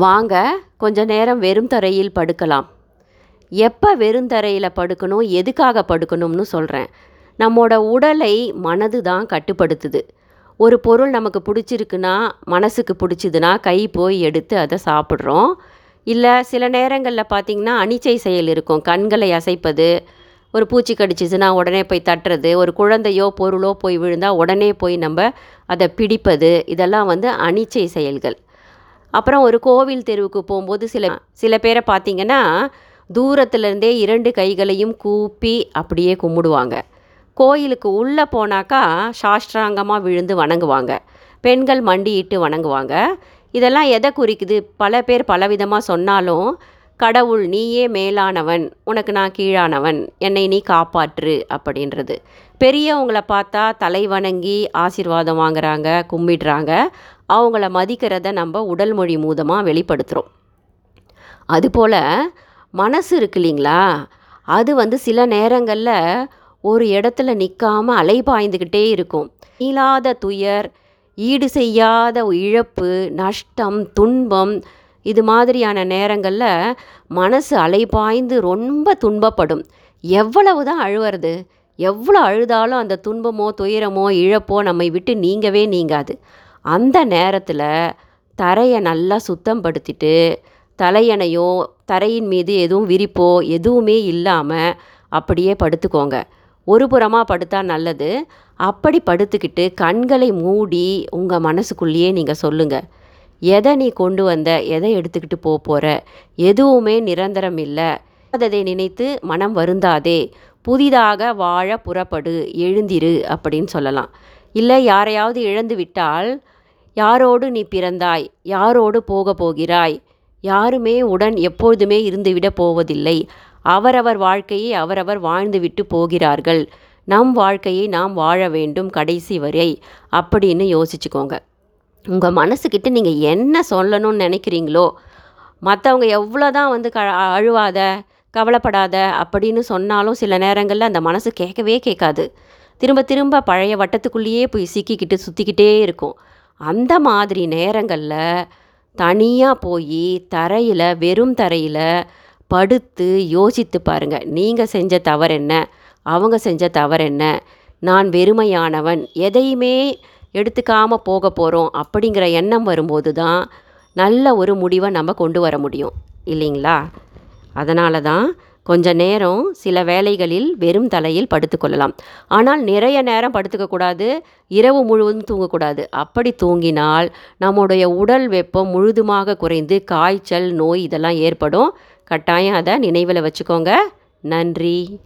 வாங்க கொஞ்ச நேரம் வெறும் தரையில் படுக்கலாம். எப்போ வெறும் தரையில் படுக்கணும் எதுக்காக படுக்கணும்னு சொல்கிறேன் நம்மோட உடலை மனது தான் கட்டுப்படுத்துது. ஒரு பொருள் நமக்கு பிடிச்சிருக்குன்னா மனசுக்கு பிடிச்சிதுன்னா கை போய் எடுத்து அதை சாப்பிட்றோம். இல்லை சில நேரங்களில் பார்த்திங்கன்னா அனிச்சை செயல் இருக்கும். கண்களை அசைப்பது ஒரு பூச்சி கடிச்சிச்சுன்னா உடனே போய் தட்டுறது ஒரு குழந்தையோ பொருளோ போய் விழுந்தால் உடனே போய் நம்ம அதை பிடிப்பது இதெல்லாம் வந்து அனிச்சை செயல்கள். அப்புறம் ஒரு கோவில் தெருவுக்கு போகும்போது சில சில பேரை பார்த்தீங்கன்னா தூரத்துலேருந்தே இரண்டு கைகளையும் கூப்பி அப்படியே கும்பிடுவாங்க. கோயிலுக்கு உள்ளே போனாக்கா சாஷ்டாங்கமாக விழுந்து வணங்குவாங்க. பெண்கள் மண்டியிட்டு வணங்குவாங்க. இதெல்லாம் எதை குறிக்குது? பல பேர் பலவிதமாக சொன்னாலும் கடவுள் நீயே மேலானவன் உனக்கு நான் கீழானவன் என்னை நீ காப்பாற்று அப்படின்றது. பெரியவங்களை பார்த்தா தலை வணங்கி ஆசீர்வாதம் வாங்குறாங்க கும்பிடுறாங்க. அவங்கள மதிக்கிறத நம்ம உடல் மொழி மூலமாக வெளிப்படுத்துகிறோம் அதுபோல் மனசு இருக்கு இல்லைங்களா? அது வந்து சில நேரங்களில் ஒரு இடத்துல நிற்காம அலைபாய்ந்துக்கிட்டே இருக்கும். இல்லாத துயர் ஈடு செய்யாத இழப்பு நஷ்டம் துன்பம் இது மாதிரியான நேரங்களில் மனசு அலைபாய்ந்து ரொம்ப துன்பப்படும். எவ்வளவு தான் அழுவுறது எவ்வளோ அழுதாலும் அந்த துன்பமோ துயரமோ இழப்போ நம்மை விட்டு நீங்கவே நீங்காது. அந்த நேரத்தில் தரையை நல்லா சுத்தம் படுத்திட்டு தலையணையோ தரையின் மீது எதுவும் விரிப்போ எதுவுமே இல்லாமல் அப்படியே படுத்துக்கோங்க. ஒரு புறமாக படுத்தா நல்லது. அப்படி படுத்துக்கிட்டு கண்களை மூடி உங்கள் மனசுக்குள்ளேயே நீங்கள் சொல்லுங்கள் எதை நீ கொண்டு வந்த எதை எடுத்துக்கிட்டு போக போகிற எதுவுமே நிரந்தரம் இல்லை. அதை நினைத்து மனம் வருந்தாதே. புதிதாக வாழ புறப்படு எழுந்திரு அப்படின்னு சொல்லலாம். இல்லை யாரையாவது இழந்து விட்டால் யாரோடு நீ பிறந்தாய்? யாரோடு போக போகிறாய்? யாருமே உடன் எப்பொழுதுமே இருந்துவிட போவதில்லை. அவரவர் வாழ்க்கையை அவரவர் வாழ்ந்துவிட்டு போகிறார்கள். நம் வாழ்க்கையை நாம் வாழ வேண்டும் கடைசி வரை அப்படின்னு யோசிச்சுக்கோங்க. உங்கள் மனசுக்கிட்ட நீங்கள் என்ன சொல்லணும்னு நினைக்கிறீங்களோ மற்றவங்க எவ்வளோ தான் வந்து க அழுவாத கவலைப்படாத அப்படின்னு சொன்னாலும் சில நேரங்களில் அந்த மனசு கேட்கவே கேட்காது. திரும்ப திரும்ப பழைய வட்டத்துக்குள்ளேயே போய் சிக்கிக்கிட்டு சுற்றிக்கிட்டே இருக்கும். அந்த மாதிரி நேரங்களில் தனியாக போய் தரையில் வெறும் தரையில் படுத்து யோசித்து பாருங்கள் நீங்கள் செஞ்ச தவறு என்ன அவங்க செஞ்ச தவறு என்ன நான் வெறுமையானவன். எதையுமே எடுத்துக்காமல் போக போகிறோம் அப்படிங்கிற எண்ணம் வரும்போது தான் நல்ல ஒரு முடிவை நம்ம கொண்டு வர முடியும். இல்லைங்களா? அதனால தான் கொஞ்ச நேரம் சில வேலைகளில் வெறும் தலையில் படுத்துக்கொள்ளலாம் ஆனால் நிறைய நேரம் படுத்துக்கக்கூடாது இரவு முழுவதும் தூங்கக்கூடாது. அப்படி தூங்கினால் நம்முடைய உடல் வெப்பம் முழுதுமாக குறைந்து காய்ச்சல் நோய் இதெல்லாம் ஏற்படும். கட்டாயம் அதை நினைவில் வச்சுக்கோங்க. நன்றி.